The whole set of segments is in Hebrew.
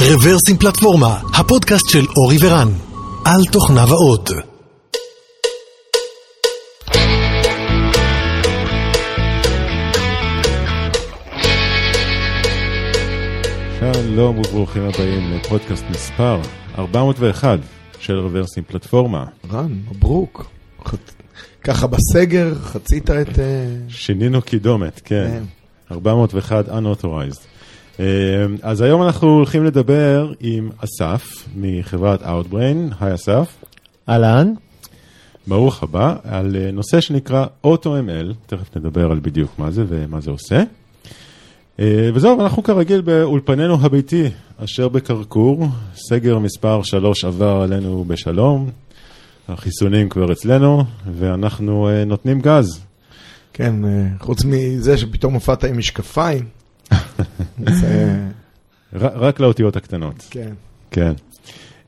רוורסים פלטפורמה, הפודקאסט של אורי ורן, על תוכניו האות. שלום וברוכים הבאים לפודקאסט מספר 401 של רוורסים פלטפורמה. רן, מברוק. ככה בסגר חצית את... אה, שינינו קידומת, כן. כן. 401 unauthorized. אה, אז היום אנחנו הולכים לדבר עם אסף מחברת Outbrain. היי אסף. אהלן, ברוך הבא, על אה, נושא שנקרא AutoML, תכף נדבר על בדיוק מה זה ומה זה עושה. אה, וזהו, אנחנו כרגיל באולפנינו הביתי, אשר בקרקור, סגר מספר 3 עבר עלינו בשלום, החיסונים כבר אצלנו, ואנחנו נותנים גז. כן, חוץ מזה שפתאום הופעת עם משקפיים. רק לאותיות הקטנות. כן. כן.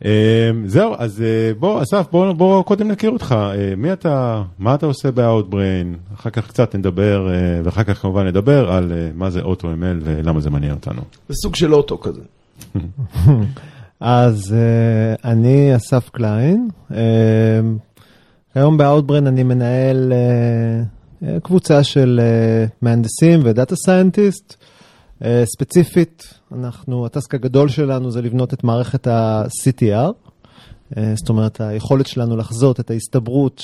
אה, זהו, אז אה, בוא, אסף, בוא, בוא קודם נכיר אותך. אה, מי אתה, מה אתה עושה ב-Outbrain, אחר כך קצת נדבר, אה, ואחר כך כמובן נדבר על מה זה AutoML ולמה זה מעניין אותנו. זה סוג של אוטו כזה. אז אני אסף קליין, uh, היום ב-Outbrain אני מנהל קבוצה של מהנדסים ו data scientists. Uh, ספציפית, אנחנו, ה task הגדול שלנו זה לבנות את מערכת ה-CTR, uh, זאת אומרת היכולת שלנו לחזות את ההסתברות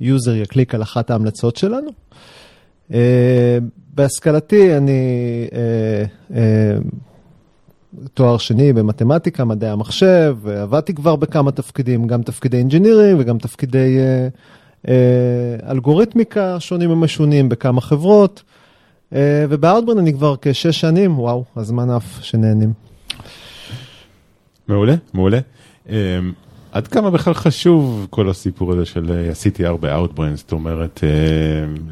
ש user יקליק על אחת ההמלצות שלנו. Uh, בהשכלתי אני תואר שני במתמטיקה, מדעי המחשב, ועבדתי כבר בכמה תפקידים, גם תפקידי engineering וגם תפקידי אה, אה, אלגוריתמיקה שונים ומשונים בכמה חברות. אה, וב-Outbrain אני כבר כשש שנים, וואו, הזמן עף כשנהנים. מעולה, מעולה. Um, עד כמה בכלל חשוב כל הסיפור הזה של אה, ה-CTR ב-Outbrain? זאת אומרת,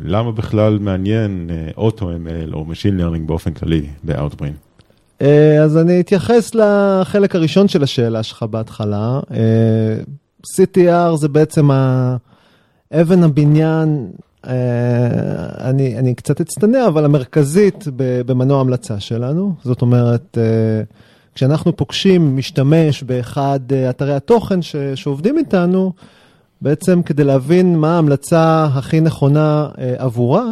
למה בכלל מעניין AutoML או Machine Learning באופן כללי ב-Outbrain? אה, אז אני אתייחס לחלק הראשון של השאלה שלך בהתחלה. אה, CTR זה בעצם אבן הבניין, אה, אני, אני קצת אצטנע, אבל המרכזית במנוע ההמלצה שלנו. זאת אומרת, אה, כשאנחנו פוגשים משתמש באחד אה, אתרי התוכן ש- שעובדים איתנו, בעצם כדי להבין מה ההמלצה הכי נכונה אה, עבורה,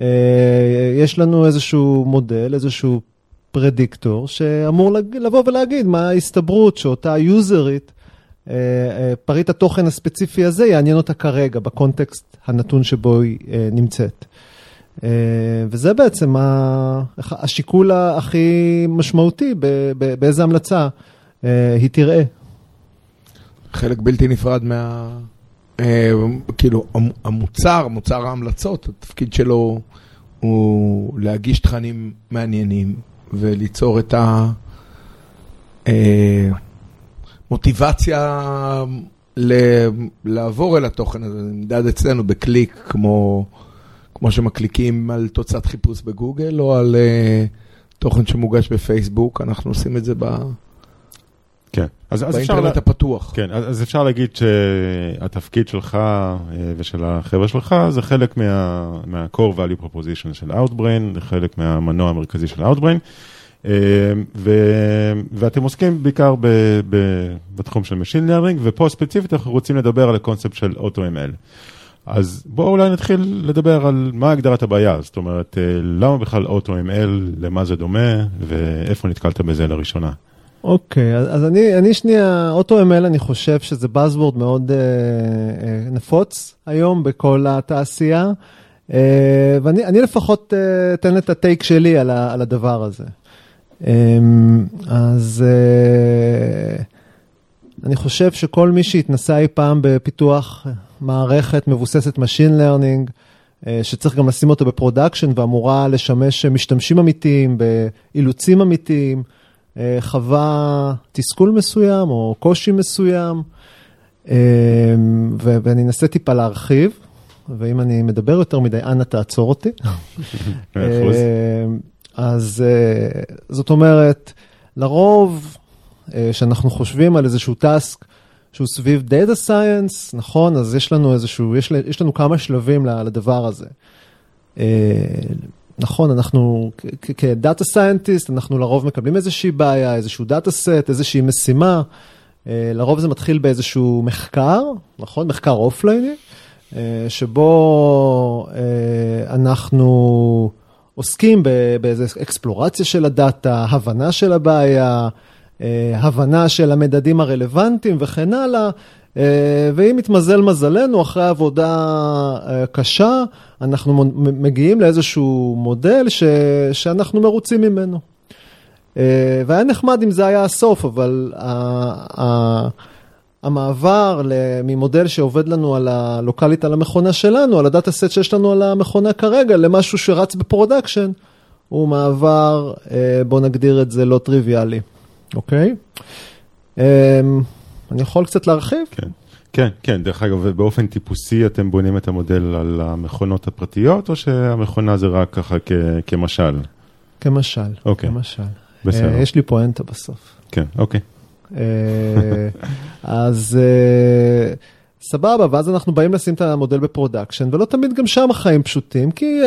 אה, יש לנו איזשהו מודל, איזשהו פרדיקטור, שאמור לבוא ולהגיד מה ההסתברות שאותה יוזרית, פריט התוכן הספציפי הזה יעניין אותה כרגע, בקונטקסט הנתון שבו היא אה, נמצאת. אה, וזה בעצם השיקול הכי משמעותי באיזה המלצה אה, היא תראה. חלק בלתי נפרד מה... כאילו, המ- המוצר, מוצר ההמלצות, התפקיד שלו הוא להגיש תכנים מעניינים וליצור את המוטיבציה לעבור אל התוכן הזה. זה נמדד אצלנו בקליק, כמו, כמו שמקליקים על תוצאת חיפוש בגוגל או על אה, תוכן שמוגש בפייסבוק, אנחנו עושים את זה ב- כן. אז, אז אפשר... באינטרנט לה- הפתוח. כן, אז, אז אפשר להגיד שהתפקיד שלך אה, ושל החבר'ה שלך זה חלק מה, מה-core value proposition של Outbrain, זה חלק מהמנוע המרכזי של Outbrain, ו, ואתם עוסקים בעיקר ב, ב, בתחום של Machine Learning, ופה ספציפית אנחנו רוצים לדבר על הקונספט של AutoML. אז בואו אולי נתחיל לדבר על מה הגדרת הבעיה, זאת אומרת, אה, למה בכלל AutoML, למה זה דומה, ואיפה נתקלת בזה לראשונה. אוקיי, אז, אז אני, אני שנייה, אוטו-ML, אני חושב שזה Buzzword מאוד אה, אה, נפוץ היום בכל התעשייה, אה, ואני אני לפחות אתן את הטייק שלי על, ה, על הדבר הזה. אה, אז אה, אני חושב שכל מי שהתנסה אי פעם בפיתוח מערכת מבוססת Machine Learning, אה, שצריך גם לשים אותו ב production ואמורה לשמש משתמשים אמיתיים, באילוצים אמיתיים, אה, חווה תסכול מסוים או קושי מסוים, ואני אנסה טיפה להרחיב, ואם אני מדבר יותר מדי, אנא תעצור אותי. אז אה, זאת אומרת, לרוב, אה, כשאנחנו חושבים על איזשהו task שהוא סביב Data Science, נכון? אז יש לנו איזשהו, יש, יש לנו כמה שלבים לדבר הזה. אה, נכון, אנחנו כ data scientists, אנחנו לרוב מקבלים איזושהי בעיה, איזשהו data set, איזושהי משימה. אה, לרוב זה מתחיל באיזשהו מחקר, נכון? מחקר offline-י, אה, שבו אה, אנחנו עוסקים באיזו אקספלורציה של הדאטה, הבנה של הבעיה, הבנה של המדדים הרלוונטיים וכן הלאה. ואם מתמזל מזלנו, אחרי עבודה קשה, אנחנו מגיעים לאיזשהו מודל ש... שאנחנו מרוצים ממנו. אה, והיה נחמד אם זה היה הסוף, אבל המעבר ממודל שעובד לנו על הלוקאלית על המכונה שלנו, על ה data set שיש לנו על המכונה כרגע, למשהו שרץ ב production, הוא מעבר, אה, בוא נגדיר את זה לא טריוויאלי, אוקיי? אה, אני יכול קצת להרחיב? כן. כן, כן, דרך אגב, באופן טיפוסי אתם בונים את המודל על המכונות הפרטיות, או שהמכונה זה רק ככה כמשל? כמשל, אוקיי. כמשל. בסדר. אה, יש לי פואנטה בסוף. כן, אוקיי. אה, אז אה, סבבה, ואז אנחנו באים לשים את המודל ב production, ולא תמיד גם שם החיים פשוטים, כי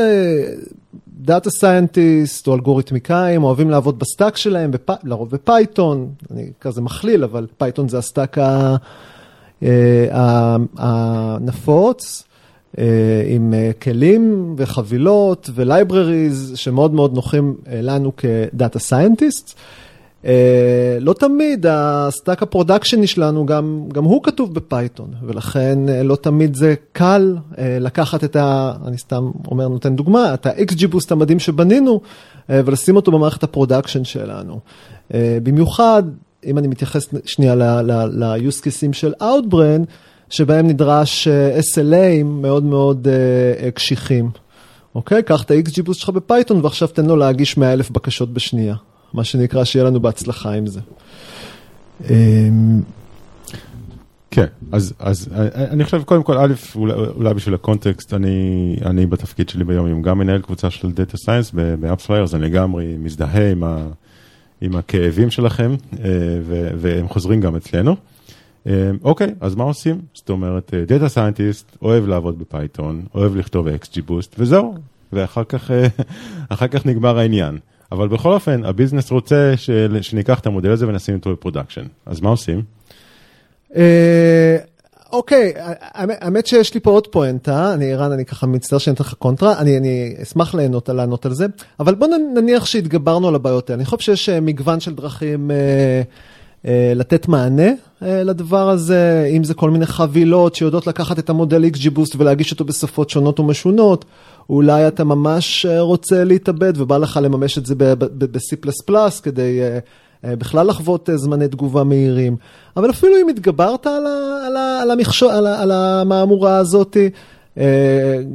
data scientists או אלגוריתמיקאים אוהבים לעבוד ב stack שלהם, בפ... לרוב ב-Python, אני כזה מכליל, אבל Python זה ה stack הנפוץ. עם כלים וחבילות ו libraries שמאוד מאוד נוחים לנו כ data scientists. לא תמיד ה stack ה production-י שלנו גם, גם הוא כתוב ב-Python, ולכן לא תמיד זה קל לקחת את ה... אני סתם אומר, נותן דוגמה, את ה-XGBoost המדהים שבנינו, ולשים אותו במערכת ה production שלנו. במיוחד, אם אני מתייחס שנייה ל-use cases של Outbrain, שבהם נדרש אה, SLA מאוד מאוד אה, קשיחים. אוקיי? קח את ה-XGBoost שלך ב-Python ועכשיו תן לו להגיש 100 אלף בקשות בשנייה. מה שנקרא, שיהיה לנו בהצלחה עם זה. אמ, כן, אז, אז אה, אני חושב קודם כל, א', אולי, אולי בשביל הקונטקסט, אני, אני בתפקיד שלי ביום יום גם מנהל קבוצה של data science ב AppsFlyer, אז אני לגמרי מזדהה עם, ה, עם הכאבים שלכם, והם חוזרים גם אצלנו. אה, אוקיי, אז מה עושים? זאת אומרת, data scientist אוהב לעבוד ב Python, אוהב לכתוב XGBoost, וזהו, ואחר כך, אה, כך נגמר העניין. אבל בכל אופן, ה business רוצה שניקח את המודל הזה ונשים אותו ב production. אז מה עושים? אה, אוקיי, האמת שיש לי פה עוד פואנטה, אני ערן, אני ככה מצטער שאני אתן לך קונטרה, אני, אני אשמח לענות, לענות על זה, אבל בוא נניח שהתגברנו על הבעיות האלה. אני חושב שיש מגוון של דרכים אה, אה, לתת מענה אה, לדבר הזה, אם זה כל מיני חבילות שיודעות לקחת את המודל XGBoost ולהגיש אותו בשפות שונות ומשונות, אולי אתה ממש אה, רוצה להתאבד ובא לך לממש את זה ב-C++ כדי בכלל לחוות זמני תגובה מהירים. אבל אפילו אם התגברת על, על, על, על, על המהמורה הזאת,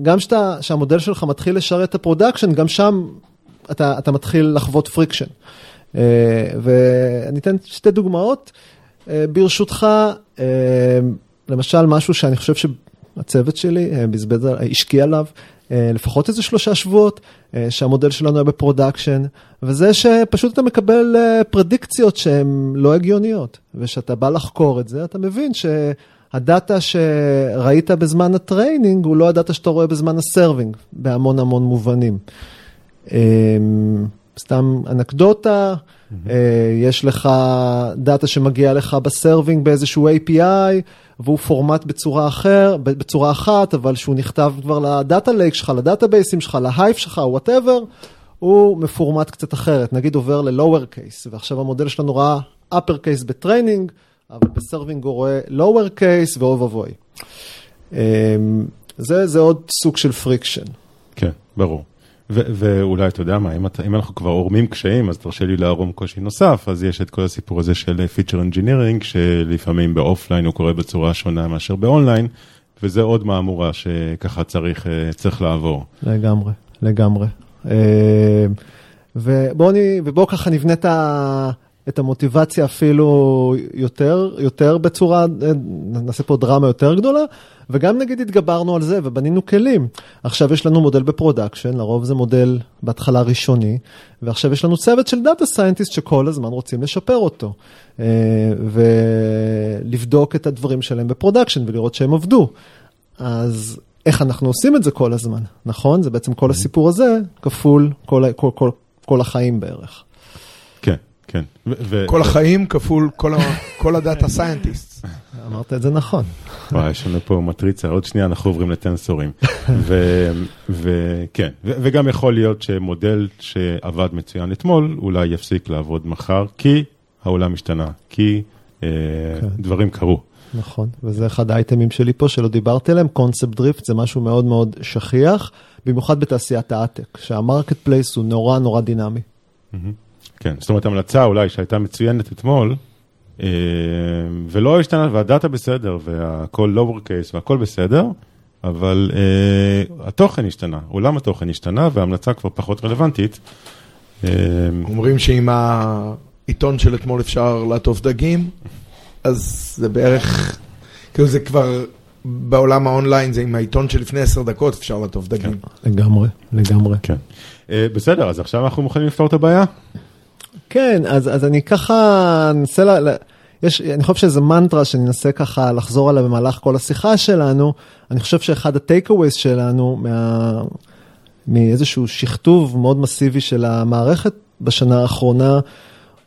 גם שאתה, שהמודל שלך מתחיל לשרת את ה production, גם שם אתה, אתה מתחיל לחוות friction. ואני אתן שתי דוגמאות. אה, ברשותך, אה, למשל משהו שאני חושב שהצוות שלי אה, בזבז, השקיע עליו לפחות איזה שלושה שבועות, שהמודל שלנו היה ב production, וזה שפשוט אתה מקבל פרדיקציות שהן לא הגיוניות, וכשאתה בא לחקור את זה, אתה מבין שה data שראית בזמן ה training הוא לא ה data שאתה רואה בזמן ה serving, בהמון המון מובנים. סתם אנקדוטה, mm-hmm. יש לך data שמגיע לך ב serving באיזשהו API, והוא פורמט בצורה אחר, בצורה אחת, אבל שהוא נכתב כבר ל data lake שלך, ל database ים שלך, ל Hive שלך, whatever, הוא מפורמט קצת אחרת, נגיד עובר ל-lower case, ועכשיו המודל שלנו ראה upper case ב training, אבל ב serving הוא רואה lower case ואוי ואבוי. אמ, זה, זה עוד סוג של friction. כן, ברור. ואולי אתה יודע מה, אם, אתה, אם אנחנו כבר עורמים קשיים, אז תרשה לי לערום קושי נוסף, אז יש את כל הסיפור הזה של feature engineering, שלפעמים ב offline הוא קורה בצורה שונה מאשר באונליין, וזה עוד מהמורה שככה צריך, אה, צריך לעבור. לגמרי, לגמרי. אה, ובואו ובוא ככה נבנה את ה... את המוטיבציה אפילו יותר, יותר בצורה, נעשה פה דרמה יותר גדולה, וגם נגיד התגברנו על זה ובנינו כלים. עכשיו יש לנו מודל ב production, לרוב זה מודל בהתחלה ראשוני, ועכשיו יש לנו צוות של data scientist שכל הזמן רוצים לשפר אותו, אה, ולבדוק את הדברים שלהם ב production ולראות שהם עבדו. אז איך אנחנו עושים את זה כל הזמן, נכון? זה בעצם כל הסיפור הזה כפול כל, כל, כל, כל החיים בערך. כן, כל החיים כפול כל ה- כל ה data scientist. אמרת את זה נכון. וואי, יש לנו פה מטריצה, עוד שנייה אנחנו עוברים לטנסורים. ו- וכן, ו- וגם יכול להיות שמודל שעבד מצוין אתמול, אולי יפסיק לעבוד מחר, כי העולם השתנה, כי אה, כן. דברים קרו. נכון, וזה אחד האייטמים שלי פה שלא דיברתי עליהם, concept drift זה משהו מאוד מאוד שכיח, במיוחד בתעשיית ה ad tech, שה marketplace הוא נורא נורא דינמי. כן, זאת אומרת, המלצה אולי שהייתה מצוינת אתמול, אה, ולא השתנה, והדאטה בסדר, והכל lower case והכל בסדר, אבל אה, התוכן השתנה, עולם התוכן השתנה, וההמלצה כבר פחות רלוונטית. אה, אומרים שאם העיתון של אתמול אפשר לעטוף דגים, אז זה בערך, כאילו זה כבר, בעולם האונליין זה עם העיתון שלפני עשר דקות אפשר לעטוף דגים. לגמרי, לגמרי. כן. בסדר, אז עכשיו אנחנו מוכנים לפתור את הבעיה? כן, אז, אז אני ככה אנסה, ל, ל, יש, אני חושב שזה מנטרה שאני אנסה ככה לחזור עליה במהלך כל השיחה שלנו. אני חושב שאחד ה takeaways שלנו מה, מאיזשהו שכתוב מאוד מסיבי של המערכת בשנה האחרונה,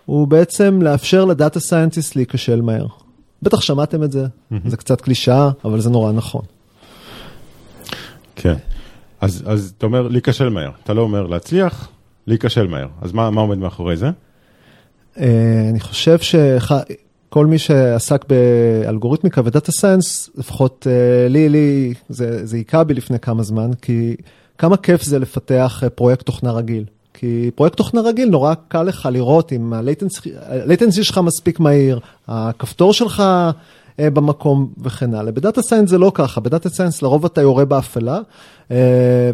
הוא בעצם לאפשר ל data scientist להיכשל מהר. בטח שמעתם את זה, זה קצת קלישאה, אבל זה נורא נכון. כן. אז, אז אתה אומר להיכשל מהר, אתה לא אומר להצליח, להיכשל מהר. אז מה, מה עומד מאחורי זה? אה, אני חושב שכל מי שעסק באלגוריתמיקה ו data science, לפחות אה, לי, לי, זה, זה היכה בי לפני כמה זמן, כי כמה כיף זה לפתח אה, פרויקט תוכנה רגיל. כי פרויקט תוכנה רגיל נורא קל לך לראות אם ה latency שלך מספיק מהיר, הכפתור שלך במקום וכן הלאה. ב data science זה לא ככה, ב data science לרוב אתה יורה באפלה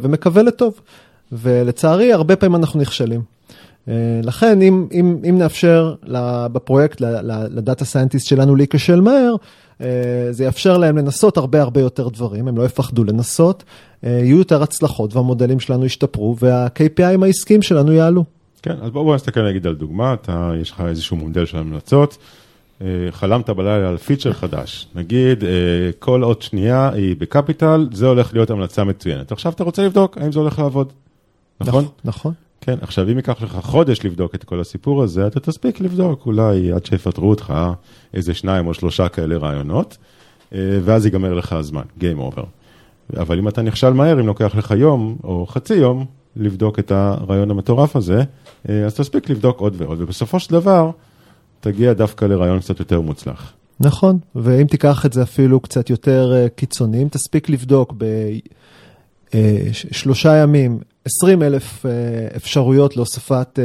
ומקווה לטוב. ולצערי, הרבה פעמים אנחנו נכשלים. אה, לכן, אם, אם, אם נאפשר בפרויקט ל data scientist שלנו להיכשל מהר, אה, זה יאפשר להם לנסות הרבה הרבה יותר דברים, הם לא יפחדו לנסות, אה, יהיו יותר הצלחות והמודלים שלנו ישתפרו וה-KPIים העסקיים שלנו יעלו. כן, אז בואו בוא נסתכל נגיד על דוגמה, אתה, יש לך איזשהו מודל של המלצות, חלמת בלילה על פיצ'ר חדש, נגיד כל עוד שנייה היא בקפיטל, זה הולך להיות המלצה מצוינת. עכשיו אתה רוצה לבדוק האם זה הולך לעבוד, נכון? נכון. כן, עכשיו אם ייקח לך חודש לבדוק את כל הסיפור הזה, אתה תספיק לבדוק, אולי עד שיפטרו אותך איזה שניים או שלושה כאלה רעיונות, ואז ייגמר לך הזמן, Game over. אבל אם אתה נכשל מהר, אם לוקח לך יום או חצי יום לבדוק את הרעיון המטורף הזה, אז תספיק לבדוק עוד ועוד, ובסופו של דבר תגיע דווקא לרעיון קצת יותר מוצלח. נכון, ואם תיקח את זה אפילו קצת יותר קיצוני, אם תספיק לבדוק בשלושה ימים 20 אלף אפשרויות להוספת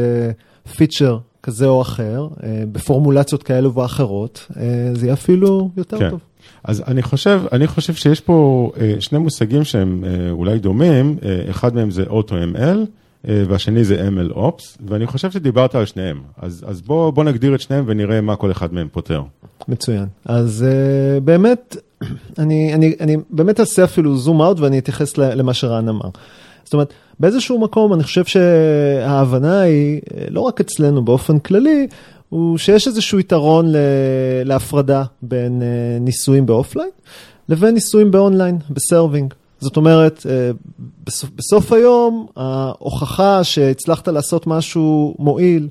פיצ'ר כזה או אחר, בפורמולציות כאלו ואחרות, זה יהיה אפילו יותר כן. טוב. אז אני חושב, אני חושב שיש פה שני מושגים שהם אולי דומים, אחד מהם זה AutoML, והשני זה ML Ops, ואני חושב שדיברת על שניהם, אז, אז בוא, בוא נגדיר את שניהם ונראה מה כל אחד מהם פותר. מצוין. אז uh, באמת, אני, אני, אני באמת אעשה אפילו זום אאוט ואני אתייחס למה שרן אמר. זאת אומרת, באיזשהו מקום אני חושב שההבנה היא, לא רק אצלנו באופן כללי, הוא שיש איזשהו יתרון להפרדה בין ניסויים ב offline לבין ניסויים באונליין, ב serving. זאת אומרת, בסוף, בסוף היום, ההוכחה שהצלחת לעשות משהו מועיל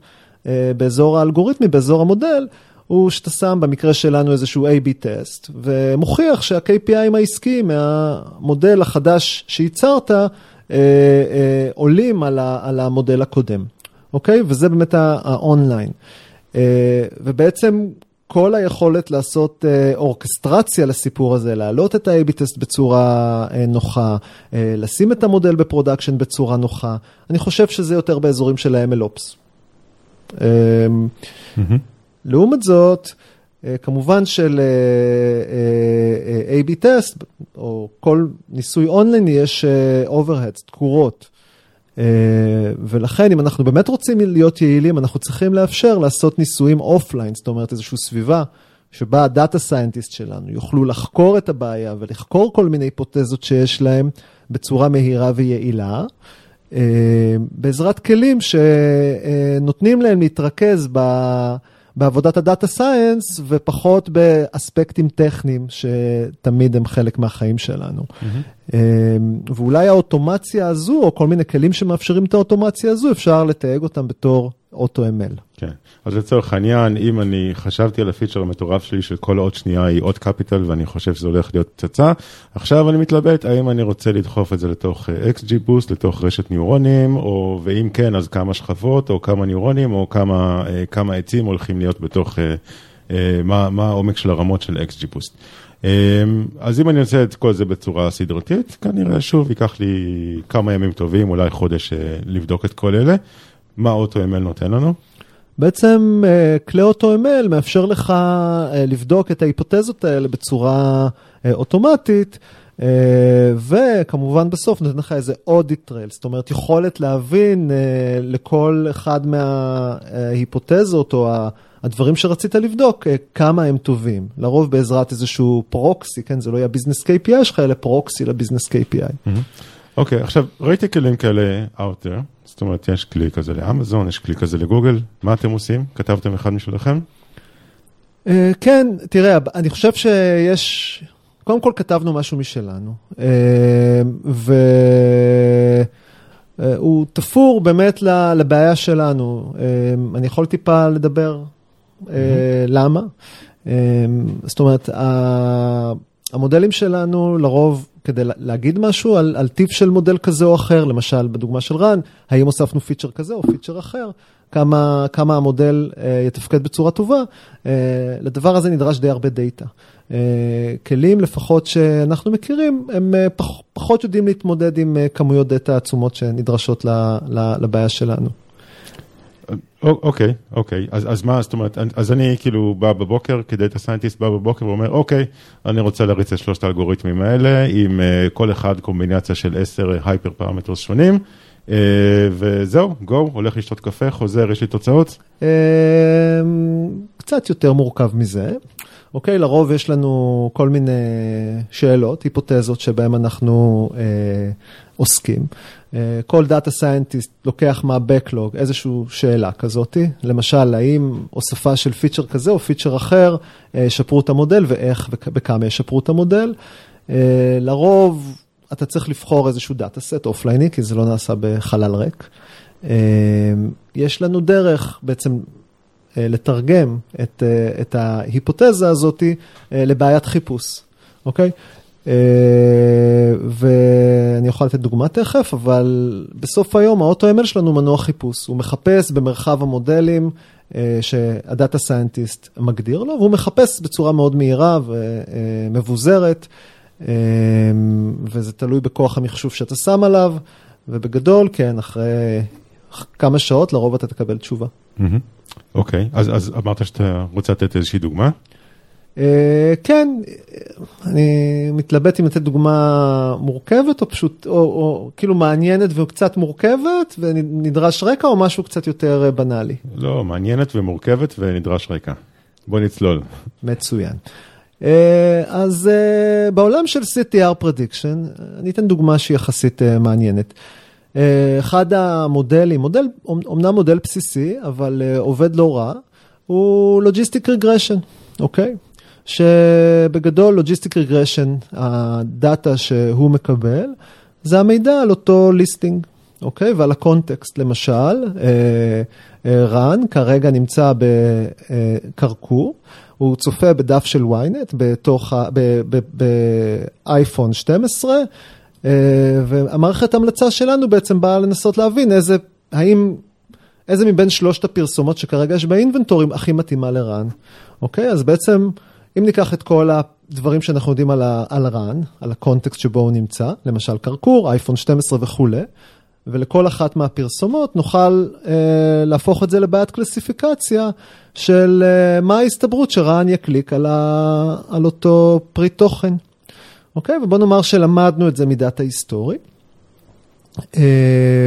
באזור האלגוריתמי, באזור המודל, הוא שאתה שם במקרה שלנו איזשהו A-B test, ומוכיח שה-KPIים העסקיים מהמודל החדש שייצרת, אה, אה, עולים על, ה, על המודל הקודם, אוקיי? וזה באמת האונליין. אה, ובעצם כל היכולת לעשות אה, אורקסטרציה לסיפור הזה, להעלות את ה-AB טסט בצורה אה, נוחה, אה, לשים את המודל ב production בצורה נוחה, אני חושב שזה יותר באזורים של ה-MLOps. אה, mm-hmm. לעומת זאת, כמובן של A-B test, או כל ניסוי אונליין יש overheads, תקורות. ולכן אם אנחנו באמת רוצים להיות יעילים, אנחנו צריכים לאפשר לעשות ניסויים offline, זאת אומרת איזושהי סביבה שבה ה data scientist שלנו יוכלו לחקור את הבעיה ולחקור כל מיני היפותזות שיש להם בצורה מהירה ויעילה. בעזרת כלים שנותנים להם להתרכז. בעבודת ה data science ופחות באספקטים טכניים שתמיד הם חלק מהחיים שלנו. Mm-hmm. ואולי האוטומציה הזו, או כל מיני כלים שמאפשרים את האוטומציה הזו, אפשר לתייג אותם בתור אוטו-ML. כן, אז לצורך העניין, אם אני חשבתי על הפיצ'ר המטורף שלי של כל עוד שנייה היא עוד קפיטל ואני חושב שזה הולך להיות פצצה, עכשיו אני מתלבט האם אני רוצה לדחוף את זה לתוך אה, XG Boost, לתוך רשת ניורונים, או ואם כן, אז כמה שכבות, או כמה ניורונים, או כמה, אה, כמה עצים הולכים להיות בתוך, אה, מה, מה העומק של הרמות של XG Boost. אז אם אני עושה את כל זה בצורה סדרתית, כנראה שוב ייקח לי כמה ימים טובים, אולי חודש לבדוק את כל אלה. מה AutoML נותן לנו? בעצם כלי AutoML מאפשר לך לבדוק את ההיפותזות האלה בצורה אוטומטית. Uh, וכמובן בסוף נותן לך איזה audit trail, זאת אומרת יכולת להבין uh, לכל אחד מההיפותזות או הדברים שרצית לבדוק, uh, כמה הם טובים. לרוב בעזרת איזשהו פרוקסי, כן, זה לא יהיה ביזנס KPI שלך, אלא פרוקסי לביזנס KPI. אוקיי, mm-hmm. okay, עכשיו ראיתי כלים כאלה out there, זאת אומרת יש כלי כזה לאמזון, יש כלי כזה לגוגל, מה אתם עושים? כתבתם אחד משלכם? Uh, כן, תראה, אני חושב שיש... קודם כל כתבנו משהו משלנו, אה, והוא תפור באמת לבעיה שלנו. אה, אני יכול טיפה לדבר mm-hmm. למה. זאת אומרת, המודלים שלנו לרוב, כדי להגיד משהו על, על טיפ של מודל כזה או אחר, למשל בדוגמה של רן, האם הוספנו feature כזה או feature אחר, כמה, כמה המודל אה, יתפקד בצורה טובה, אה, לדבר הזה נדרש די הרבה data. אה, כלים לפחות שאנחנו מכירים, הם אה, פח, פחות יודעים להתמודד עם אה, כמויות data עצומות שנדרשות ל, ל, לבעיה שלנו. אוקיי, אוקיי, אז, אז מה, זאת אומרת, אז אני כאילו בא בבוקר, כ data scientist בא בבוקר ואומר, אוקיי, אני רוצה להריץ את שלושת האלגוריתמים האלה, עם uh, כל אחד קומבינציה של עשר hyper parameters שונים, uh, וזהו, go, הולך לשתות קפה, חוזר, יש לי תוצאות? קצת יותר מורכב מזה. אוקיי, לרוב יש לנו כל מיני שאלות, היפותזות שבהן אנחנו אה, עוסקים. אה, כל data scientist לוקח מה-backlog איזושהי שאלה כזאתי, למשל, האם הוספה של feature כזה או feature אחר אה, ישפרו את המודל ואיך וכמה ישפרו את המודל. אה, לרוב אתה צריך לבחור איזשהו data set אופלייני, כי זה לא נעשה בחלל ריק. יש לנו דרך בעצם לתרגם את, את ההיפותזה הזאת אה, לבעיית חיפוש, אוקיי? ואני יכול לתת דוגמה תכף, אבל בסוף היום האוטו-ML שלנו מנוע חיפוש. הוא מחפש במרחב המודלים שהדאטה סיינטיסט מגדיר לו, והוא מחפש בצורה מאוד מהירה ומבוזרת, וזה תלוי בכוח המחשוב שאתה שם עליו, ובגדול, כן, אחרי כמה שעות לרוב אתה תקבל תשובה. אוקיי, אז, אז אמרת שאתה רוצה לתת איזושהי דוגמה? Uh, כן, אני מתלבט אם לתת דוגמה מורכבת או פשוט, או, או כאילו מעניינת וקצת מורכבת ונדרש רקע או משהו קצת יותר אה, בנאלי. לא, מעניינת ומורכבת ונדרש רקע. בוא נצלול. מצוין. Uh, אז בעולם של CTR prediction, אני אתן דוגמה שהיא יחסית מעניינת. אה, אחד המודלים, מודל, אומנם מודל בסיסי, אבל אה, עובד לא רע, הוא logistic regression, אוקיי? שבגדול logistic regression, ה data שהוא מקבל, זה המידע על אותו listing, אוקיי? ועל ה context, למשל, אה, רן כרגע נמצא בקרקור, הוא צופה בדף של ynet בתוך, באייפון 12, אה, והמערכת המלצה שלנו בעצם באה לנסות להבין איזה, האם, איזה מבין שלושת הפרסומות שכרגע יש באינבנטורים הכי מתאימה לרן. אוקיי? אז בעצם, אם ניקח את כל הדברים שאנחנו יודעים על, ה, על על הקונטקסט שבו הוא נמצא, למשל קרקור, אייפון 12 וכולי, ולכל אחת מהפרסומות נוכל אה, להפוך את זה לבעיית קלסיפיקציה של אה, מה ההסתברות שרן יקליק על, ה, על אותו פריט תוכן. אוקיי? ובוא נאמר שלמדנו את זה מ data היסטורי. Uh,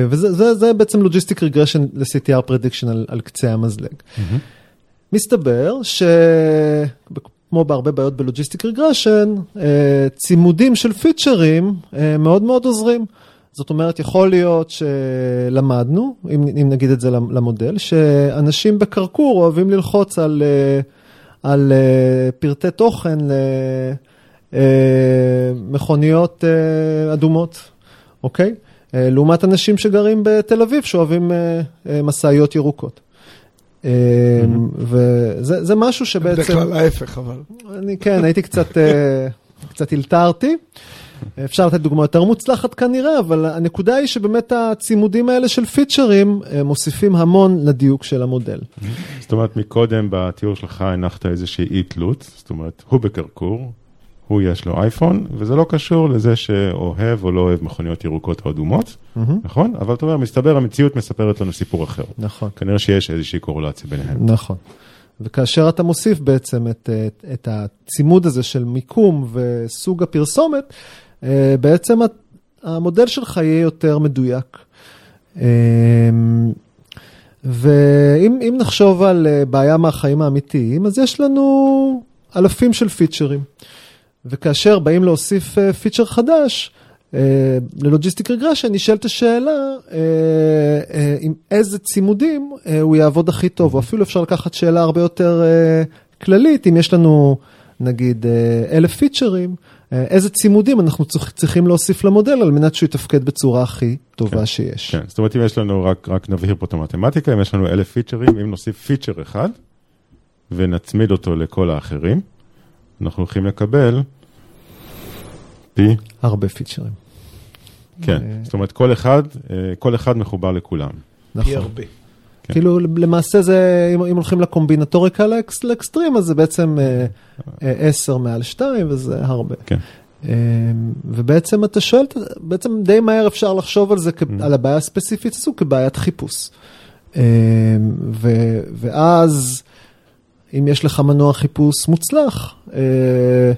וזה זה, זה בעצם logistic regression ל-CTR prediction על, על קצה המזלג. Mm-hmm. מסתבר שכמו בהרבה בעיות ב logistic regression, uh, צימודים של feature-ים uh, מאוד מאוד עוזרים. זאת אומרת, יכול להיות שלמדנו, אם, אם נגיד את זה למודל, שאנשים בקרקור אוהבים ללחוץ על, אה, על אה, פרטי תוכן למכוניות אדומות, אוקיי? לעומת אנשים שגרים בתל אביב שאוהבים משאיות ירוקות. Mm-hmm. וזה משהו שבעצם... בדרך כלל ההפך, אבל. אני כן, הייתי קצת, קצת הלתרתי. אפשר לתת דוגמה יותר מוצלחת כנראה, אבל הנקודה היא שבאמת הצימודים האלה של פיצ'רים אה, מוסיפים המון לדיוק של המודל. זאת אומרת, מקודם בתיאור שלך הנחת איזושהי אי תלות, זאת אומרת, הוא בקרקור, הוא יש לו אייפון, וזה לא קשור לזה שאוהב או לא אוהב מכוניות ירוקות או אדומות, נכון? אבל אתה אומר, מסתבר, המציאות מספרת לנו סיפור אחר. נכון. כנראה שיש איזושהי קורולציה ביניהם. נכון. וכאשר אתה מוסיף בעצם את, את, את הצימוד הזה של מיקום וסוג הפרסומת, אה, בעצם המודל שלך יהיה יותר מדויק. אה, ואם נחשוב על אה, בעיה מהחיים האמיתיים, אז יש לנו אלפים של פיצ'רים. וכאשר באים להוסיף פיצ'ר חדש, ללוג'יסטיק רגרשן נשאלת השאלה עם איזה צימודים הוא יעבוד הכי טוב, או אפילו אפשר לקחת שאלה הרבה יותר כללית, אם יש לנו נגיד אלף פיצ'רים, אה, איזה צימודים אנחנו צריכים להוסיף למודל על מנת שהוא יתפקד בצורה הכי טובה כן, שיש. כן, זאת אומרת אם יש לנו, רק, רק נבהיר פה את המתמטיקה, אם יש לנו אלף פיצ'רים, אם נוסיף פיצ'ר אחד ונצמיד אותו לכל האחרים, אנחנו הולכים לקבל פי... הרבה פיצ'רים. כן, ו... זאת אומרת כל אחד, אה, כל אחד מחובר לכולם. נכון. פי הרבה. כן. כאילו למעשה זה, אם, אם הולכים לקומבינטוריקה לאקס, לאקסטרים, אז זה בעצם אה, אה, 10 מעל 2 וזה הרבה. כן. אה, ובעצם אתה שואל, בעצם די מהר אפשר לחשוב על זה, כ, mm. על הבעיה הספציפית הזו כבעיית חיפוש. אה, ו, ואז, אם יש לך מנוע חיפוש מוצלח, אה,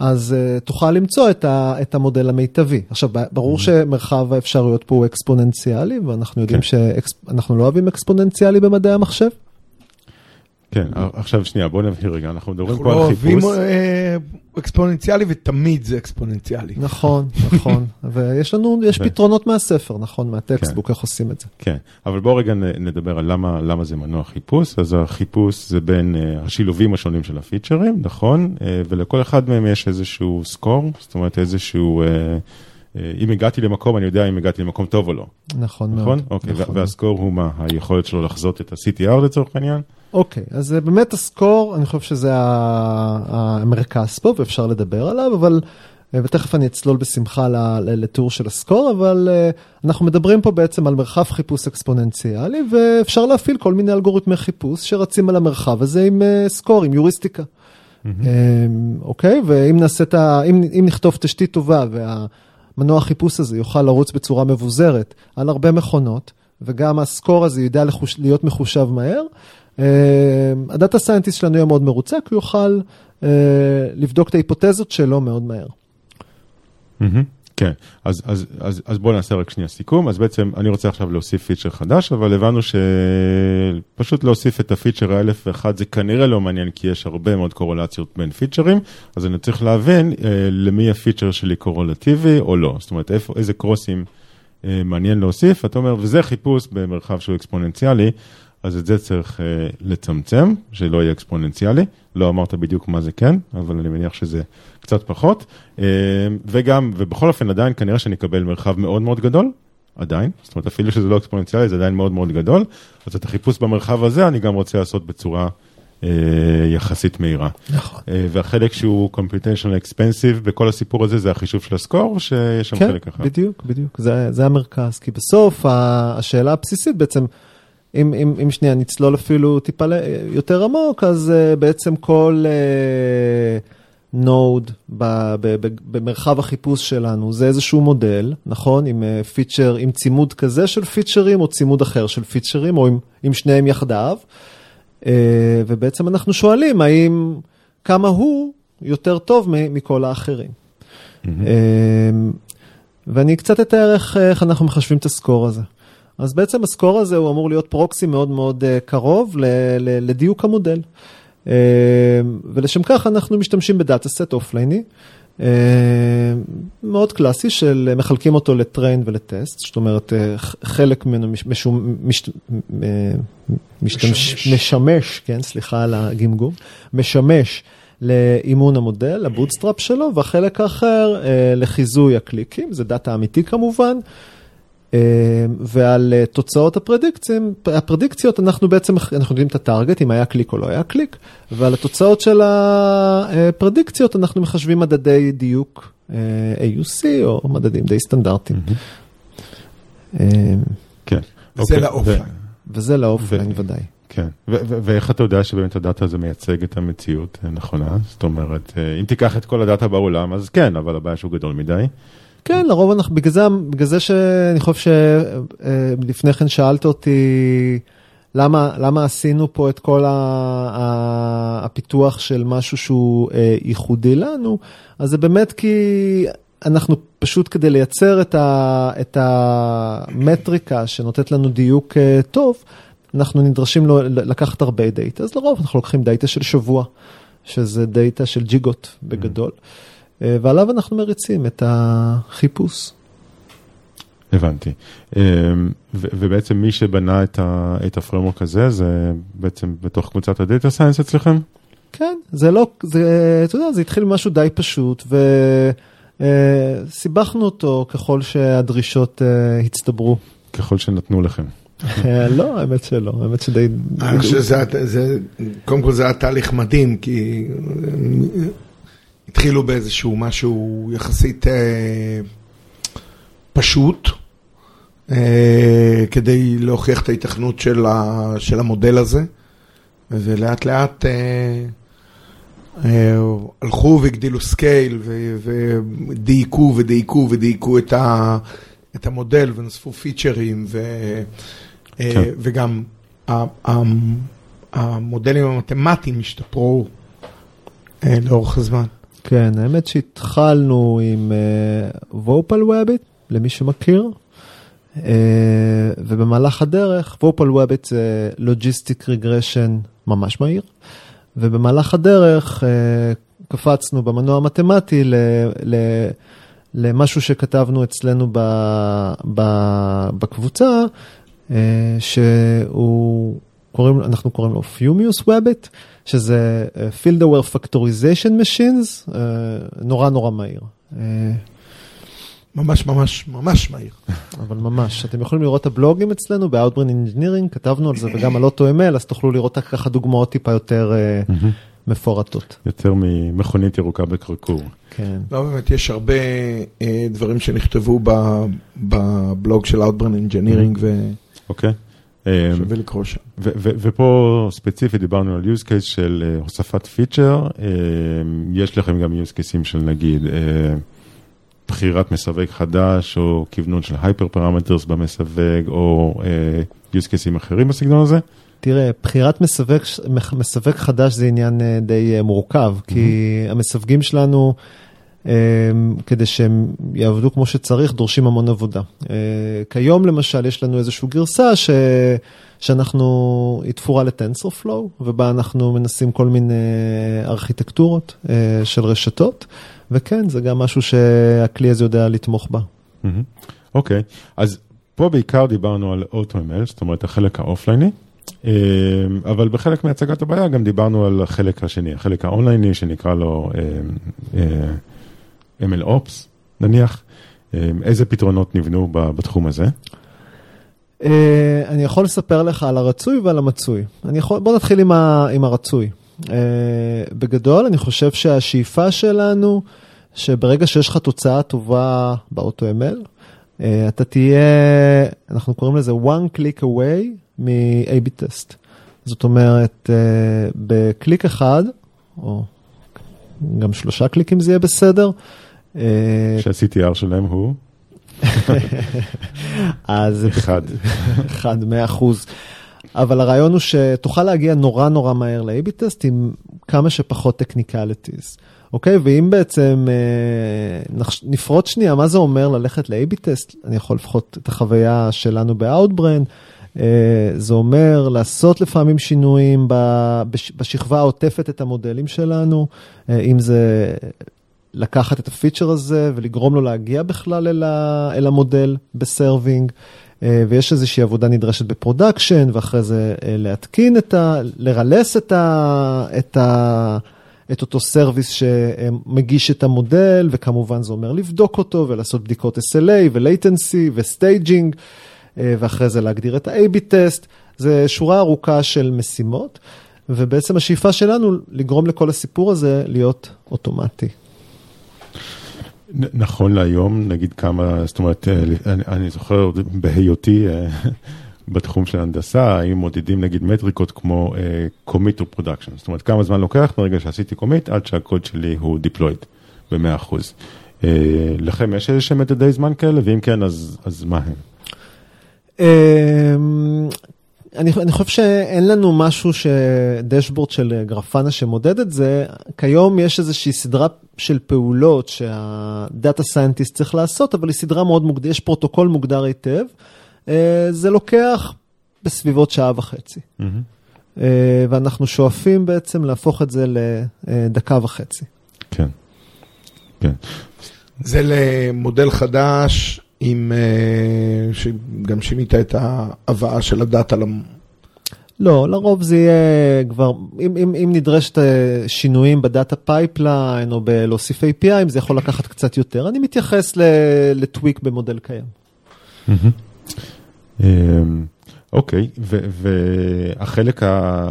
אז uh, תוכל למצוא את, ה, את המודל המיטבי. עכשיו, ברור mm-hmm. שמרחב האפשרויות פה הוא אקספוננציאלי, ואנחנו יודעים כן. שאנחנו לא אוהבים אקספוננציאלי במדעי המחשב. כן, עכשיו שנייה, בוא נבהיר רגע, אנחנו מדברים פה על חיפוש. אנחנו לא אוהבים אה, אקספוננציאלי ותמיד זה אקספוננציאלי. נכון, נכון, ויש לנו, יש פתרונות מהספר, נכון, מהטקסטבוק, כן. איך עושים את זה. כן, אבל בואו רגע נדבר על למה, למה זה מנוע חיפוש, אז החיפוש זה בין uh, השילובים השונים של הפיצ'רים, נכון, ולכל אחד מהם יש איזשהו סקור, זאת אומרת איזשהו... Uh, אם הגעתי למקום, אני יודע אם הגעתי למקום טוב או לא. נכון, נכון? מאוד. אוקיי, נכון. והסקור הוא מה? היכולת שלו לחזות את ה-CTR לצורך העניין? אוקיי, אז באמת הסקור, אני חושב שזה המרכז פה ואפשר לדבר עליו, אבל, ותכף אני אצלול בשמחה לטור של הסקור, אבל אה, אנחנו מדברים פה בעצם על מרחב חיפוש אקספוננציאלי, ואפשר להפעיל כל מיני אלגוריתמי חיפוש שרצים על המרחב הזה עם אה, סקור, עם יוריסטיקה. Mm-hmm. אוקיי, ואם נעשה את ה... אם, אם נכתוב תשתית טובה והמנוע החיפוש הזה יוכל לרוץ בצורה מבוזרת על הרבה מכונות, וגם ה score הזה ידע לחוש... להיות מחושב מהר, אה, ה data scientist שלנו יהיה מאוד מרוצה, כי הוא יוכל אה, לבדוק את ההיפותזות שלו מאוד מהר. כן, אז, אז, אז, אז בואו נעשה רק שנייה סיכום. אז בעצם אני רוצה עכשיו להוסיף feature חדש, אבל הבנו שפשוט להוסיף את ה feature האלף ואחד זה כנראה לא מעניין, כי יש הרבה מאוד קורולציות בין feature-ים, אז אני צריך להבין אה, למי הפיצ'ר שלי קורולטיבי או לא. זאת אומרת, איפה, איזה קרוסים אה, מעניין להוסיף. אתה אומר, וזה חיפוש במרחב שהוא אקספוננציאלי, אז את זה צריך uh, לצמצם, שלא יהיה אקספוננציאלי. לא אמרת בדיוק מה זה כן, אבל אני מניח שזה קצת פחות. Uh, וגם, ובכל אופן עדיין כנראה שאני אקבל מרחב מאוד מאוד גדול, עדיין. זאת אומרת, אפילו שזה לא אקספוננציאלי, זה עדיין מאוד מאוד גדול. אז את החיפוש במרחב הזה אני גם רוצה לעשות בצורה uh, יחסית מהירה. נכון. Uh, והחלק שהוא computational expensive בכל הסיפור הזה זה החישוב של ה score, שיש שם כן, חלק אחר. כן, בדיוק, בדיוק. זה, זה המרכז. כי בסוף השאלה הבסיסית בעצם... אם, אם, אם שנייה נצלול אפילו טיפה יותר עמוק, אז uh, בעצם כל node uh, במרחב החיפוש שלנו זה איזשהו מודל, נכון? עם uh, feature, עם צימוד כזה של feature-ים או צימוד אחר של feature-ים, או עם, עם שניהם יחדיו. Uh, ובעצם אנחנו שואלים האם, כמה הוא יותר טוב מכל האחרים. Mm-hmm. Uh, ואני קצת אתאר איך אנחנו מחשבים את ה score הזה. אז בעצם ה score הזה הוא אמור להיות proxy מאוד מאוד uh, קרוב לדיוק המודל. Uh, ולשם כך אנחנו משתמשים ב data set אופלייני, אה, מאוד קלאסי של מחלקים אותו ל train ול test, זאת אומרת אה, חלק ממנו מש, משום, מש, אה, משתמש, משמש. משמש, כן, סליחה על הגמגום, משמש לאימון המודל, ל bootstrap שלו, והחלק האחר אה, לחיזוי הקליקים, זה data אמיתי כמובן. אה, ועל אה, תוצאות הפרדיקציות, הפרדיקציות אנחנו בעצם, אנחנו יודעים את ה target, אם היה קליק או לא היה קליק, ועל התוצאות של הפרדיקציות אנחנו מחשבים מדדי דיוק אה, AUC או מדדים די סטנדרטיים. אה, כן. וזה אוקיי, ל offline. וזה ל offline ו- ודאי. כן, ו- ו- ואיך אתה יודע שבאמת ה data הזה מייצג את המציאות הנכונה? זאת אומרת, אה, אם תיקח את כל ה data בעולם, אז כן, אבל הבעיה שהוא גדול מדי. כן, לרוב אנחנו, בגלל זה, בגלל זה שאני חושב שלפני כן שאלת אותי למה, למה עשינו פה את כל ה, ה, הפיתוח של משהו שהוא אה, ייחודי לנו, אז זה באמת כי אנחנו פשוט כדי לייצר את, ה, את המטריקה שנותנת לנו דיוק אה, טוב, אנחנו נדרשים לו, לקחת הרבה data, אז לרוב אנחנו לוקחים data של שבוע, שזה data של ג'יגות בגדול. אה, ועליו אנחנו מריצים את החיפוש. הבנתי. אה, ובעצם מי שבנה את, ה- את ה framework הזה, זה בעצם בתוך קבוצת ה data science אצלכם? כן, זה לא, זה, אתה יודע, זה התחיל ממשהו די פשוט, וסיבכנו אותו ככל שהדרישות אה, הצטברו. ככל שנתנו לכם. אה, לא, האמת שלא, האמת שדי... אני חושב שזה, היה- זה, קודם כל זה היה תהליך מדהים, כי אה, התחילו באיזשהו משהו יחסית אה, פשוט, אה, כדי להוכיח את ההיתכנות של, ה, של המודל הזה, ולאט לאט אה, אה, הלכו והגדילו scale, ודייקו ודייקו ודייקו את, ה, את המודל, ונוספו פיצ'רים, ו... אה, כן. וגם המודלים המתמטיים השתפרו אה, לאורך הזמן. כן, האמת שהתחלנו עם Vowpal Wabbit, למי שמכיר, אה, ובמהלך הדרך, Vowpal Wabbit זה logistic regression ממש מהיר, ובמהלך הדרך אה, קפצנו במנוע המתמטי ל... ל למשהו שכתבנו אצלנו ב, ב, בקבוצה, אה, שהוא, קוראים, אנחנו קוראים לו Fumius Webbit, שזה אה, Field Aware Factorization Machines, אה, נורא נורא מהיר. אה, ממש ממש ממש מהיר. אבל ממש, אתם יכולים לראות את הבלוגים אצלנו ב-Outbrain Engineering, כתבנו על זה וגם על AutoML, אז תוכלו לראות ככה דוגמאות טיפה יותר מפורטות. יותר ממכונית ירוקה בקרקור. כן. לא באמת, יש הרבה דברים שנכתבו ב- בבלוג של Outbrain Engineering אוקיי? ושווה לקרוא שם. ופה ספציפית דיברנו על use case של אה, הוספת פיצ'ר, אה, יש לכם גם use cases של נגיד אה, בחירת מסווג חדש, או כוונון של הייפר פרמטרס במסווג, או אה, use cases אחרים בסגנון הזה. תראה, בחירת מסווג, מסווג חדש זה עניין אה, די אה, מורכב, כי המסווגים שלנו, אה, כדי שהם יעבדו כמו שצריך, דורשים המון עבודה. אה, כיום למשל יש לנו איזושהי גרסה ש... שאנחנו, היא תפורה ל-TensorFlow, ובה אנחנו מנסים כל מיני ארכיטקטורות אה, של רשתות, וכן, זה גם משהו שהכלי הזה יודע לתמוך בה. אוקיי, אז פה בעיקר דיברנו על AutoML, זאת אומרת החלק האופלייני, אה, אבל בחלק מהצגת הבעיה גם דיברנו על החלק השני, החלק האונלייני שנקרא לו אה, MLOps נניח, אה, איזה פתרונות נבנו בתחום הזה? אה, אני יכול לספר לך על הרצוי ועל המצוי. יכול, בוא נתחיל עם, ה, עם הרצוי. אה, בגדול, אני חושב שהשאיפה שלנו, שברגע שיש לך תוצאה טובה ב-AutoML, אה, אתה תהיה, אנחנו קוראים לזה one click away מ-AB test. זאת אומרת, בקליק אחד, או גם שלושה קליקים זה יהיה בסדר. אה, שה-CTR שלהם הוא אז אחד. אחד, מאה אחוז. אבל הרעיון הוא שתוכל להגיע נורא נורא מהר ל-AB טסט עם כמה שפחות technicalities. אוקיי? ואם בעצם אה, נחש- נפרוט שנייה, מה זה אומר ללכת ל-AB טסט? אני יכול לפחות את החוויה שלנו ב-Outbrain. אה, זה אומר לעשות לפעמים שינויים בש- בשכבה העוטפת את המודלים שלנו, אה, אם זה לקחת את הפיצ'ר הזה ולגרום לו להגיע בכלל אל, ה, אל המודל ב serving. אה, ויש איזושהי עבודה נדרשת ב production, ואחרי זה אה, להתקין את ה... לרלס את ה... את ה... את אותו service שמגיש את המודל, וכמובן זה אומר לבדוק אותו ולעשות בדיקות SLA ו-latency ו staging, ואחרי זה להגדיר את ה-AB טסט. זה שורה ארוכה של משימות, ובעצם השאיפה שלנו לגרום לכל הסיפור הזה להיות אוטומטי. נכון להיום, נגיד כמה, זאת אומרת, אה, אני, אני זוכר בהיותי אה, בתחום של הנדסה, האם מודדים נגיד מטריקות כמו uh, commit to production, זאת אומרת כמה זמן לוקח מרגע שעשיתי commit עד שהקוד שלי הוא deployed ב-100%. Uh, לכם יש איזה שהם מדדי זמן כאלה, ואם כן, אז, אז מה הם? אני, אני חושב שאין לנו משהו ש dashboard של Grafana שמודד את זה. כיום יש איזושהי סדרה של פעולות שה data scientist צריך לעשות, אבל היא סדרה מאוד מוגדרת, יש פרוטוקול מוגדר היטב. אה, זה לוקח בסביבות שעה וחצי. Mm-hmm. ואנחנו שואפים בעצם להפוך את זה לדקה וחצי. כן, כן. זה למודל חדש עם, אה, שגם שינית את ההבאה של ה data למ... לא, לרוב זה יהיה כבר, אם, אם, אם נדרשת אה, שינויים ב data pipeline או בלהוסיף API, זה יכול לקחת קצת יותר. אני מתייחס ל tweak במודל קיים. אמ, אוקיי, והחלק,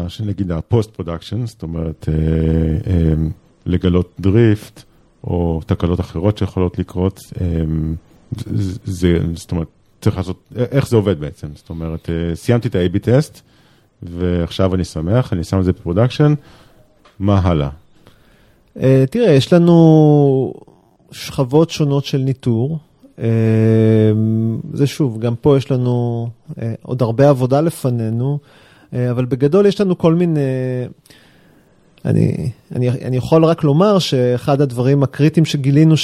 שנגיד ה post production, זאת אומרת, אה, אמ, לגלות drift או תקלות אחרות שיכולות לקרות, אמ, זה, זאת אומרת, צריך לעשות, איך זה עובד בעצם? זאת אומרת, אה, סיימתי את ה-AB טסט, ועכשיו אני שמח, אני שם את זה ב production, מה הלאה? אה, תראה, יש לנו שכבות שונות של ניטור. אה, זה שוב, גם פה יש לנו עוד הרבה עבודה לפנינו, אבל בגדול יש לנו כל מיני... אני, אני, אני יכול רק לומר שאחד הדברים הקריטיים שגילינו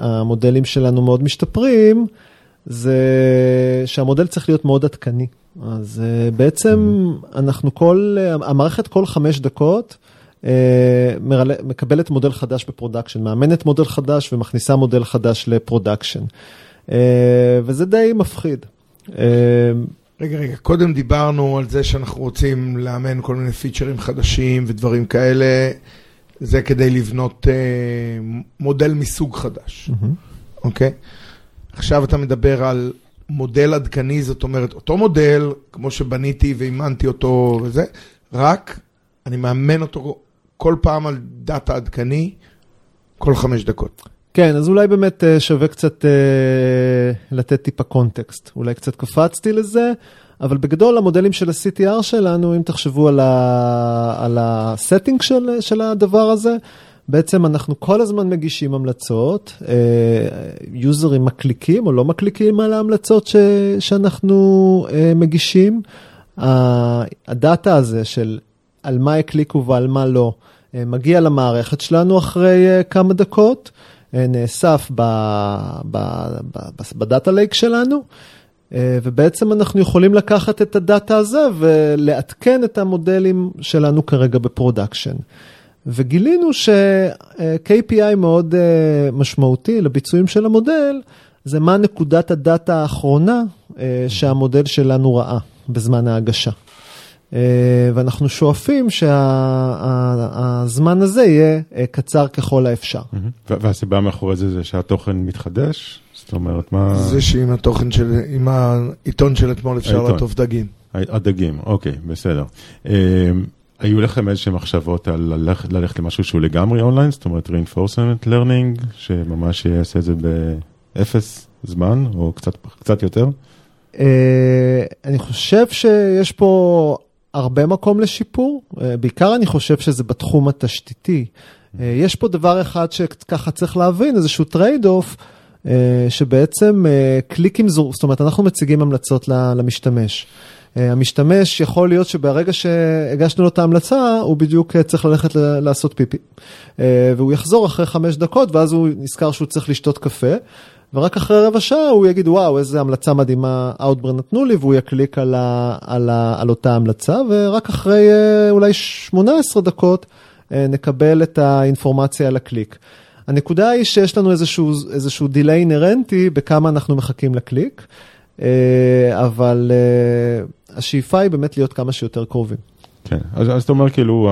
שהמודלים שלנו מאוד משתפרים, זה שהמודל צריך להיות מאוד עדכני. אז אה, בעצם אנחנו כל, המערכת כל חמש דקות אה, מקבלת מודל חדש ב production, מאמנת מודל חדש ומכניסה מודל חדש ל production. אה, וזה די מפחיד. רגע, רגע, קודם דיברנו על זה שאנחנו רוצים לאמן כל מיני פיצ'רים חדשים ודברים כאלה, זה כדי לבנות אה, מודל מסוג חדש, mm-hmm. אוקיי? עכשיו אתה מדבר על מודל עדכני, זאת אומרת, אותו מודל, כמו שבניתי ואימנתי אותו וזה, רק אני מאמן אותו כל פעם על דאטה עדכני, כל חמש דקות. כן, אז אולי באמת אה, שווה קצת אה, לתת טיפה context. אולי קצת קפצתי לזה, אבל בגדול המודלים של ה-CTR שלנו, אם תחשבו על, ה- על ה setting של, של הדבר הזה, בעצם אנחנו כל הזמן מגישים המלצות, אה, יוזרים מקליקים או לא מקליקים על ההמלצות ש, שאנחנו מגישים. ה data הזה של על מה הקליקו ועל מה לא, מגיע למערכת שלנו אחרי כמה דקות. אה, נאסף ב data lake שלנו, אה, ובעצם אנחנו יכולים לקחת את ה data הזה ולעדכן את המודלים שלנו כרגע ב production. וגילינו ש-KPI מאוד אה, משמעותי לביצועים של המודל, זה מה נקודת ה data האחרונה שהמודל שלנו ראה בזמן ההגשה. אה, ואנחנו שואפים שהזמן הזה יהיה אה, קצר ככל האפשר. והסיבה מאחורי זה זה שהתוכן מתחדש? זאת אומרת, מה... זה שעם התוכן של, עם העיתון של אתמול אפשר לעטוף דגים. הדגים, אוקיי, בסדר. אה, היו לכם איזשהם מחשבות על ללכת למשהו שהוא לגמרי אונליין? זאת אומרת, reinforcement learning, שממש יעשה את זה באפס זמן, או קצת יותר? אני חושב שיש פה הרבה מקום לשיפור, אה, בעיקר אני חושב שזה בתחום התשתיתי. אה, יש פה דבר אחד שככה צריך להבין, איזשהו trade off, אה, שבעצם קליקים זו, זאת אומרת, אנחנו מציגים המלצות למשתמש. המשתמש יכול להיות שברגע שהגשנו לו את ההמלצה, הוא בדיוק צריך ללכת לעשות פיפי. והוא יחזור אחרי חמש דקות, ואז הוא נזכר שהוא צריך לשתות קפה. ורק אחרי רבע שעה הוא יגיד, וואו, איזה המלצה מדהימה Outbrain נתנו לי, והוא יקליק על, ה, על, ה, על אותה המלצה, ורק אחרי אה, אולי 18 דקות אה, נקבל את האינפורמציה על הקליק. הנקודה היא שיש לנו איזשהו, איזשהו delay אינהרנטי בכמה אנחנו מחכים לקליק, אה, אבל אה, השאיפה היא באמת להיות כמה שיותר קרובים. כן, אז, אז אתה אומר כאילו,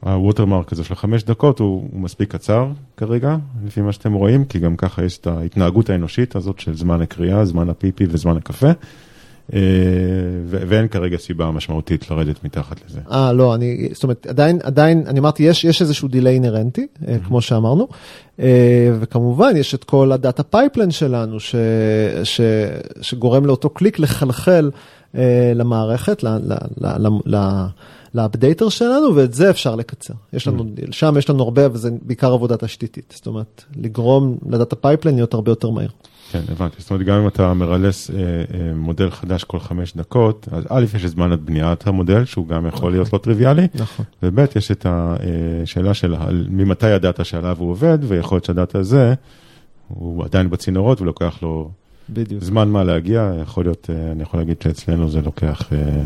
ה watermark הזה של חמש דקות הוא, הוא מספיק קצר כרגע, לפי מה שאתם רואים, כי גם ככה יש את ההתנהגות האנושית הזאת של זמן הקריאה, זמן הפיפי וזמן הקפה. אה, ואין כרגע סיבה משמעותית לרדת מתחת לזה. אה, לא, אני, זאת אומרת, עדיין, עדיין, אני אמרתי, יש, יש איזשהו delay אינהרנטי, mm-hmm. כמו שאמרנו, אה, וכמובן, יש את כל ה data pipeline שלנו, ש, ש, שגורם לאותו קליק לחלחל למערכת, ל, ל, ל, ל, ל updater שלנו, ואת זה אפשר לקצר. יש לנו, mm. שם יש לנו הרבה, וזה בעיקר עבודה תשתיתית. זאת אומרת, לגרום ל data pipeline להיות הרבה יותר מהיר. כן, הבנתי. זאת אומרת, גם אם אתה מרלס אה, אה, מודל חדש כל חמש דקות, אז א', יש את זמן בניית המודל, שהוא גם יכול להיות לא טריוויאלי, נכון. וב', יש את השאלה אה, של ממתי הדאטה שעליו הוא עובד, ויכול להיות שהדאטה הזה, הוא עדיין בצינורות ולוקח לו בדיוק. זמן מה להגיע, יכול להיות, אה, אני יכול להגיד שאצלנו זה לוקח... אה,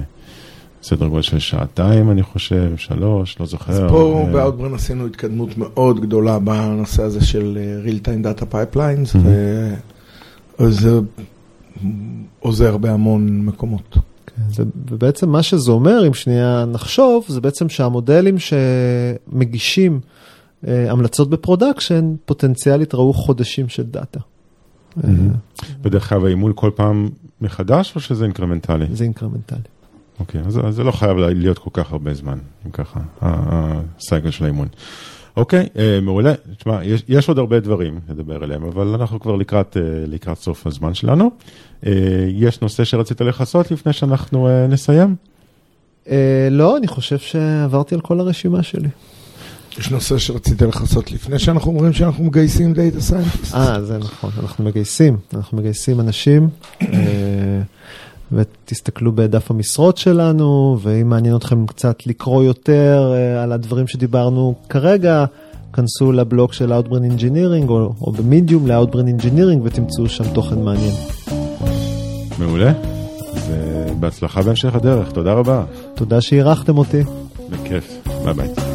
סדר גודל של שעתיים, אני חושב, שלוש, לא זוכר. אז פה אה, באוטברן עשינו התקדמות מאוד גדולה בנושא הזה של אה, real time data pipelines, וזה עוזר בהמון מקומות. כן, ובעצם מה שזה אומר, אם שנייה נחשוב, זה בעצם שהמודלים שמגישים אה, המלצות ב production, פוטנציאלית ראו חודשים של דאטה. בדרך כלל האימון כל פעם מחדש, או שזה אינקרמנטלי? זה אינקרמנטלי. אוקיי, אז, אז זה לא חייב להיות כל כך הרבה זמן, אם ככה, ה cycle של האימון. אוקיי, אה, מעולה. תשמע, יש, יש עוד הרבה דברים לדבר עליהם, אבל אנחנו כבר לקראת, אה, לקראת סוף הזמן שלנו. אה, יש נושא שרצית לכסות לפני שאנחנו נסיים? לא, אני חושב שעברתי על כל הרשימה שלי. יש נושא שרצית לכסות לפני שאנחנו אומרים שאנחנו מגייסים data scientist. אה, זה נכון, אנחנו מגייסים, אנחנו מגייסים אנשים. אה, ותסתכלו בדף המשרות שלנו, ואם מעניין אתכם קצת לקרוא יותר uh, על הדברים שדיברנו כרגע, כנסו לבלוג של Outbrain Engineering או, או במדיום ל-Outbrain Engineering ותמצאו שם תוכן מעניין. מעולה, ובהצלחה בהמשך הדרך, תודה רבה. תודה שאירחתם אותי. בכיף, ביי ביי.